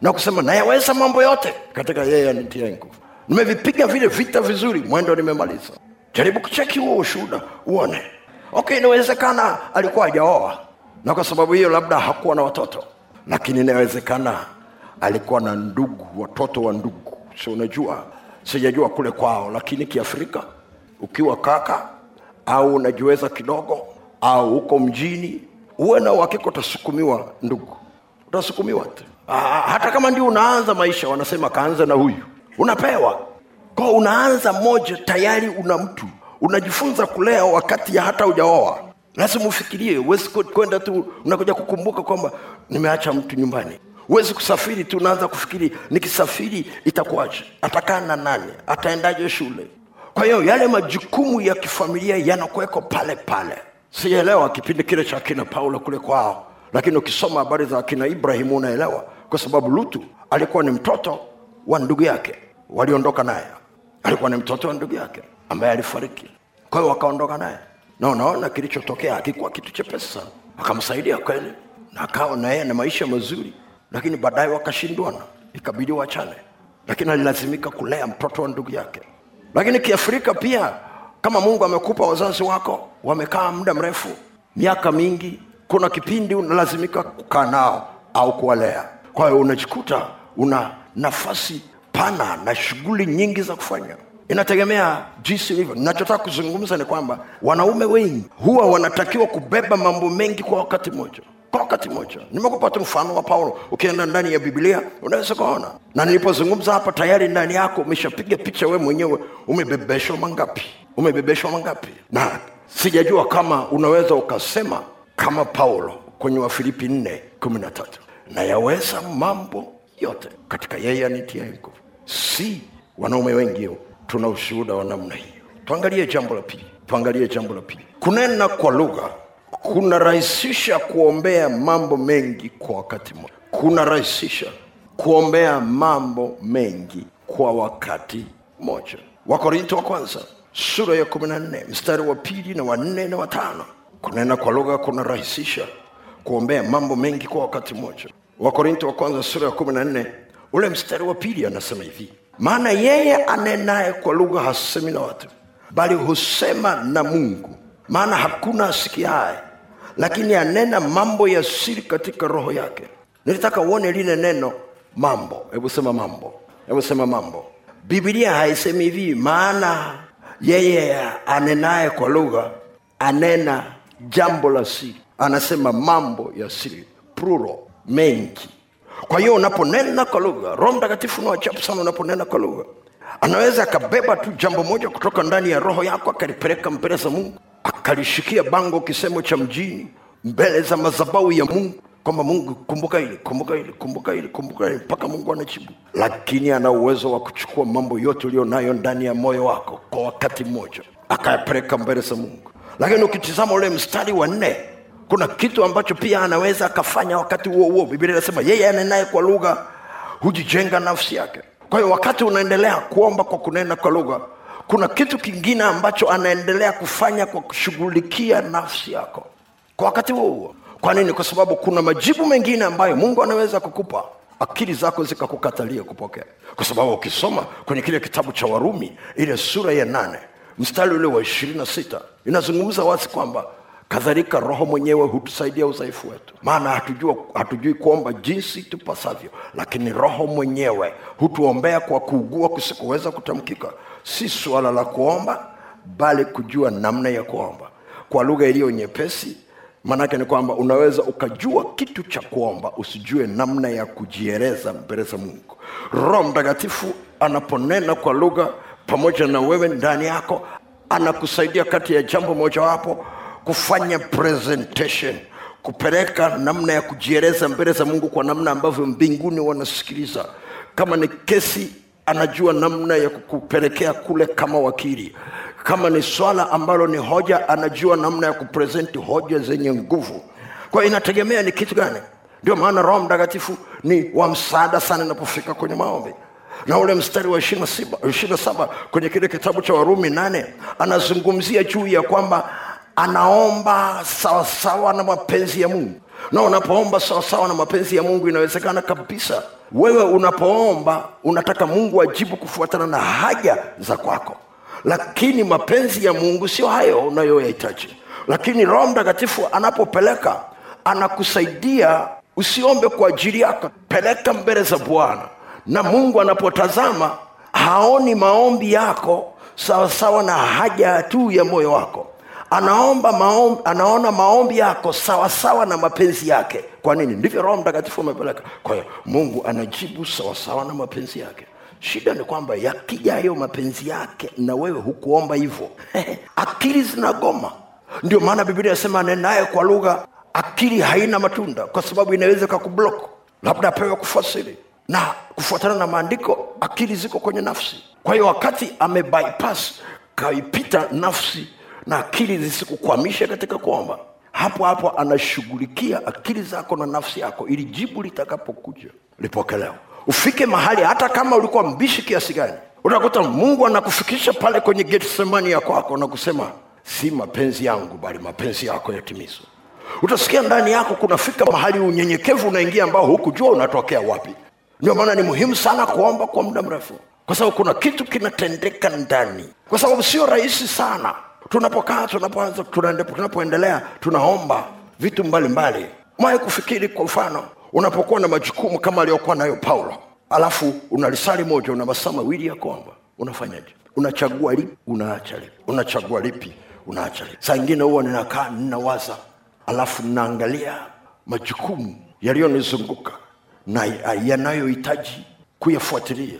na kusema nayaweza mambo yote katika yeye anitia nguvu. Nimevipiga vile vita vizuri mwendo nimemaliza. Jaribu kucheki huo ushuhuda uone. Okay inawezekana alikuwa hajaoa na kwa sababu hiyo labda hakuwa na watoto. Lakini inawezekana alikuwa na ndugu watoto wa ndugu. Si unajua? Sijajua kule kwao lakini kiafrika ukiwa kaka au unajiweza kidogo au uko mjini uwe na uhakika utasukumiwa ndugu. Utasukumiwa tu Ah, hata kama ndio unaanza maisha wanasema kaanza na huyu. Unapewa. Kwa unaanza moja tayari una mtu. Unajifunza kulea wakati ya hata ujaoa lazima ufikirie huwezi kwenda tu unakuja kukumbuka kwamba nimeacha mtu nyumbani. Huwezi kusafiri tu unaanza kufikiri nikisafiri itakuwaje? Atakaa na nani? Ataendaje shule? Kwa hiyo yale majukumu ya kifamilia yanakuweko pale pale. Sielewa kipindi kile cha akina paulo kule kwao. Lakini ukisoma habari za akina ibrahimu unaelewa kwa sababu lutu alikuwa ni mtoto wa ndugu yake waliondoka naye. Alikuwa ni mtoto wa ndugu yake ambaye alifariki. Kwa hiyo wakaondoka naye. Na unaona kilichotokea akikuwa kitu chepesi akamsaidia kweli na akawa na yeye na maisha mazuri lakini baadaye wakashindwana. Ikabidi wachane. Lakini alilazimika kulea mtoto wa ndugu yake. Lakini kiafrika pia kama mungu amekupa wazazi wako wamekaa muda mrefu miaka mingi kuna kipindi unalazimika kukaa nao au kuwalea kwa hiyo unajikuta una nafasi pana na shughuli nyingi za kufanya. Inategemea jinsi ulivyo nachotaka kuzungumza ni kwamba wanaume wengi huwa wanatakiwa kubeba mambo mengi kwa wakati mmoja. Kwa wakati mmoja. Nimekupa tu mfano wa paulo. Ukienda ndani ya biblia unaweza kuona. Na nilipozungumza hapa tayari ndani yako umeshapiga picha wee mwenyewe. Umebebeshwa mangapi? Umebebeshwa mangapi? Na sijajua kama unaweza ukasema kama paulo kwenye wafilipi 4 13 nayaweza mambo yote. Katika yeye anitia nguvu si wanaume wengi tuna ushuhuda wa namna hiyo. Tuangalie jambo la pili. Tuangalie jambo la pili. Kunena kwa lugha kunarahisisha kuombea mambo mengi kwa wakati mmoja. Kunarahisisha kuombea mambo mengi kwa wakati mmoja. Wakorinto wa kwanza sura ya 14 mstari wa pili na wanne na watano kunena kwa lugha kunarahisisha kuombea mambo mengi kwa wakati mmoja. Wakorinto wa kwanza sura ya 14 ule mstari wa pili anasema hivi maana yeye anenaye kwa lugha hasemi na watu bali husema na mungu. Maana hakuna asikiaye lakini anena mambo ya siri katika roho yake. Nilitaka uone lile neno mambo. Hebu sema mambo. Hebu sema mambo. Bibilia haisemi hivi maana yeye anenaye kwa lugha anena jambo la siri anasema mambo ya siri pruro mengi. Kwa hiyo unaponena kwa lugha roho mtakatifu nawachapu sana unaponena kwa lugha anaweza akabeba tu jambo moja kutoka ndani ya roho yako akalipeleka mbele za mungu akalishikia bango kisemo cha mjini mbele za madhabau ya mungu kwamba mungu kumbuka hili kumbuka hili kumbuka hili kumbuka hili mpaka mungu anajibu. Lakini ana uwezo wa kuchukua mambo yote uliyo nayo ndani ya moyo wako kwa wakati mmoja akayapeleka mbele za mungu. Lakini ukitizama ule mstari wa nne kuna kitu ambacho pia anaweza akafanya wakati huo huo. Biblia inasema yeye anenaye kwa lugha hujijenga nafsi yake. Kwa hiyo wakati unaendelea kuomba kwa kunena kwa lugha kuna kitu kingine ambacho anaendelea kufanya kwa kushughulikia nafsi yako kwa wakati huo huo. Kwa nini? Kwa sababu kuna majibu mengine ambayo mungu anaweza kukupa akili zako zikakukatalia kupokea. Kwa sababu ukisoma kwenye kile kitabu cha warumi ile sura ya nane mstari ule wa ishirini na sita inazungumza wazi kwamba kadhalika roho mwenyewe hutusaidia udhaifu wetu. Maana hatujui kuomba jinsi tupasavyo lakini roho mwenyewe hutuombea kwa kuugua kusikuweza kutamkika. Si suala la kuomba bali kujua namna ya kuomba. Kwa lugha iliyo nyepesi maanake ni kwamba unaweza ukajua kitu cha kuomba usijue namna ya kujieleza mbele za mungu. Roho mtakatifu anaponena kwa lugha pamoja na wewe ndani yako anakusaidia kati ya jambo mojawapo kufanya presentation kupeleka namna ya kujieleza mbele za mungu kwa namna ambavyo mbinguni wanasikiliza. Kama ni kesi anajua namna ya kupelekea kule kama wakili. Kama ni swala ambalo ni hoja anajua namna ya kupresenti hoja zenye nguvu. Kwa inategemea ni kitu gani. Ndio maana roho mtakatifu ni wa msaada sana inapofika kwenye maombi. Na ule mstari wa ishirina saba kwenye kile kitabu cha warumi nane anazungumzia juu ya kwamba anaomba sawasawa na mapenzi ya mungu. Na unapoomba sawasawa na mapenzi ya mungu inawezekana kabisa wewe unapoomba unataka mungu ajibu kufuatana na haja za kwako. Lakini mapenzi ya mungu sio hayo unayoyahitaji. Lakini roho mtakatifu anapopeleka anakusaidia usiombe kwa ajili yako. Peleka mbele za bwana. Na mungu anapotazama haoni maombi yako sawasawa na haja tu ya moyo wako anaomba maombi, anaona maombi yako sawasawa na mapenzi yake. Kwa nini? Ndivyo roho mtakatifu amepeleka. Kwa hiyo mungu anajibu sawasawa na mapenzi yake. Shida ni kwamba yakija hayo mapenzi yake na wewe hukuomba hivyo akili zinagoma. Ndio maana biblia inasema nenaye kwa lugha akili haina matunda kwa sababu inaweza kakublok labda apewe kufasiri. Na kufuatana na maandiko akili ziko kwenye nafsi. Kwa hiyo wakati amebypass kaipita nafsi na akili zisikukwamishe katika kuomba. Hapo hapo anashughulikia akili zako na nafsi yako ili jibu litakapokuja lipokelewa ufike mahali hata kama ulikuwa mbishi kiasi gani. Utakuta mungu anakufikisha pale kwenye getsemani ya kwako na kusema si mapenzi yangu bali mapenzi yako yatimizwe. Utasikia ndani yako kunafika mahali unyenyekevu unaingia ambao hukujua unatokea wapi. Ndio maana ni muhimu sana kuomba kwa muda mrefu. Kwa sababu kuna kitu kinatendeka ndani. Kwa sababu sio rahisi sana tunapokaa tunapoanza tunapoendelea tunaomba vitu mbalimbali. Mwaye kufikiri kwa mfano unapokuwa na majukumu kama aliyokuwa nayo paulo alafu una lisali moja una masaa mawili ya kuomba unafanyaje? Unachagua lipi? Unaacha lipi? Unachagua lipi? Unaacha lipi? Saa ingine huwa ninakaa ninawaza alafu ninaangalia majukumu yaliyonizunguka na yanayohitaji kuyafuatilia.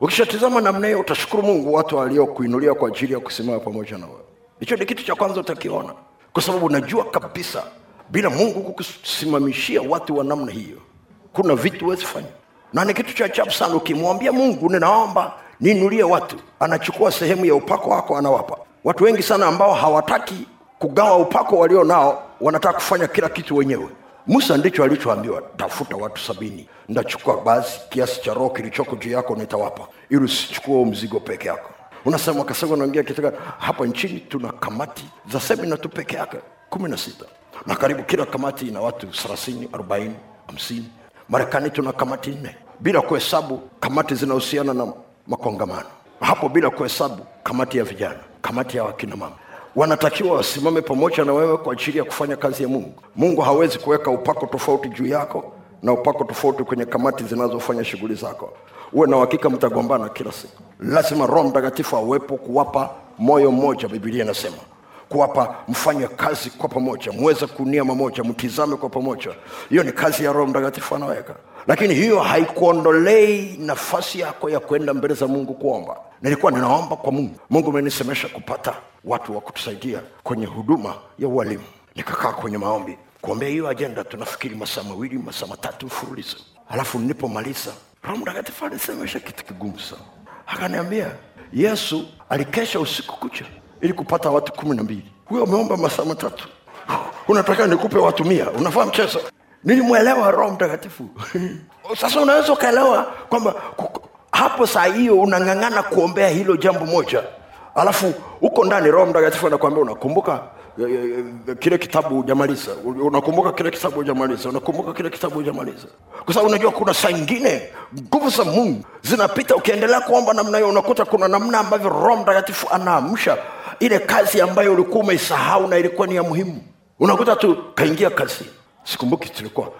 Ukishatizama namna hiyo utashukuru mungu watu waliokuinulia kwa ajili ya kusimama pamoja na wewe hicho ni kitu cha kwanza utakiona. Kwa sababu unajua kabisa bila mungu kukusimamishia watu wa namna hiyo kuna vitu huwezi fanya. Na ni kitu cha ajabu sana ukimwambia mungu ninaomba ninulie watu anachukua sehemu ya upako wako anawapa. Watu wengi sana ambao hawataki kugawa upako walio nao wanataka kufanya kila kitu wenyewe. Musa ndicho alichoambiwa tafuta watu sabini ndachukua basi kiasi cha roho kilichoko juu yako nitawapa ili usichukua mzigo peke yako unasema kasema naingia kitaka hapa nchini tuna kamati za semina tu peke yake kumi na sita. Na karibu kila kamati ina watu thelathini arobaini hamsini. Marekani tuna kamati nne. Bila kuhesabu kamati zinahusiana na makongamano. Hapo bila kuhesabu kamati ya vijana kamati ya wakina mama. Wanatakiwa wasimame pamoja na wewe kwa ajili ya kufanya kazi ya mungu. Mungu hawezi kuweka upako tofauti juu yako na upako tofauti kwenye kamati zinazofanya shughuli zako uwe na uhakika mtagombana kila siku. Lazima roho mtakatifu awepo kuwapa moyo mmoja bibilia inasema. Kuwapa mfanye kazi kwa pamoja mweze kunia mamoja mtizame kwa pamoja. Hiyo ni kazi ya roho mtakatifu anaweka. Lakini hiyo haikuondolei nafasi yako ya kwenda mbele za mungu kuomba. Nilikuwa ninaomba kwa mungu. Mungu umenisemesha kupata watu wa kutusaidia kwenye huduma ya ualimu. Nikakaa kwenye maombi. Kuombea hiyo ajenda tunafikiri masaa mawili masaa matatu mfululizo. Alafu nilipomaliza roho mtakatifu alisemesha kitu kigumu sana. Akaniambia yesu alikesha usiku kucha ili kupata watu kumi na mbili. Huyo ameomba masaa matatu. Unataka nikupe watu mia? Unafaa mchezo. Nilimwelewa roho mtakatifu. Sasa unaweza ukaelewa kwamba hapo saa hiyo unang'ang'ana kuombea hilo jambo moja. Alafu huko ndani roho mtakatifu anakuambia unakumbuka eh, eh, kile kitabu hujamaliza? Unakumbuka kile kitabu hujamaliza? Unakumbuka kile kitabu hujamaliza? Kwa sababu unajua kuna saa ingine nguvu za mungu zinapita ukiendelea kuomba namna hiyo unakuta kuna namna ambavyo roho mtakatifu anaamsha ile kazi ambayo ulikuwa umeisahau na ilikuwa ni ya muhimu. Unakuta tu kaingia kazi sikumbuki tulikuwa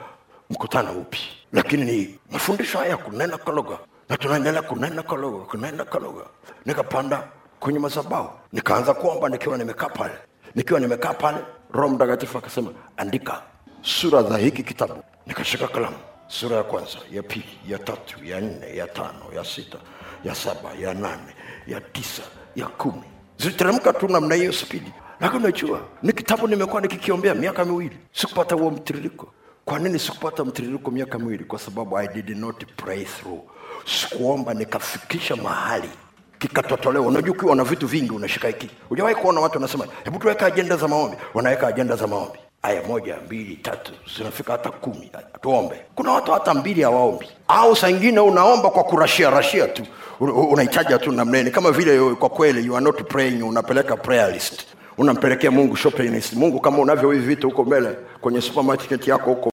mkutano upi lakini ni mafundisho haya ya kunena kwa lugha. Na tunaendelea kunena kwa lugha kunena kwa lugha. Nikapanda kwenye mazabau nikaanza kuomba nikiwa nimekaa pale. Nikiwa nimekaa pale roho mtakatifu akasema andika sura za hiki kitabu. Nikashika kalamu sura ya kwanza ya pili ya tatu ya nne ya tano ya sita ya saba ya nane ya tisa ya kumi. Ziliteremka tu namna hiyo spidi. Lakini unajua ni kitabu nimekuwa nikikiombea miaka miwili. Sikupata huo mtiririko. Kwa nini sikupata mtiririko miaka miwili? Kwa sababu i did not pray through. Sikuomba nikafikisha mahali kikatotolewa unajua ukiwa na vitu vingi unashika hiki. Ujawahi kuona watu wanasema hebu tuweka ajenda za maombi. Wanaweka ajenda za maombi aya moja mbili tatu zinafika hata kumi. Tuombe. Kuna watu hata mbili hawaombi. Au saingine unaomba kwa kurashia rashia tu. Unahitaja tu namneni kama vile kwa kweli you are not praying unapeleka prayer list. Unampelekea mungu shopping list. Mungu kama unavyo hivi vitu huko mbele kwenye supermarket yako huko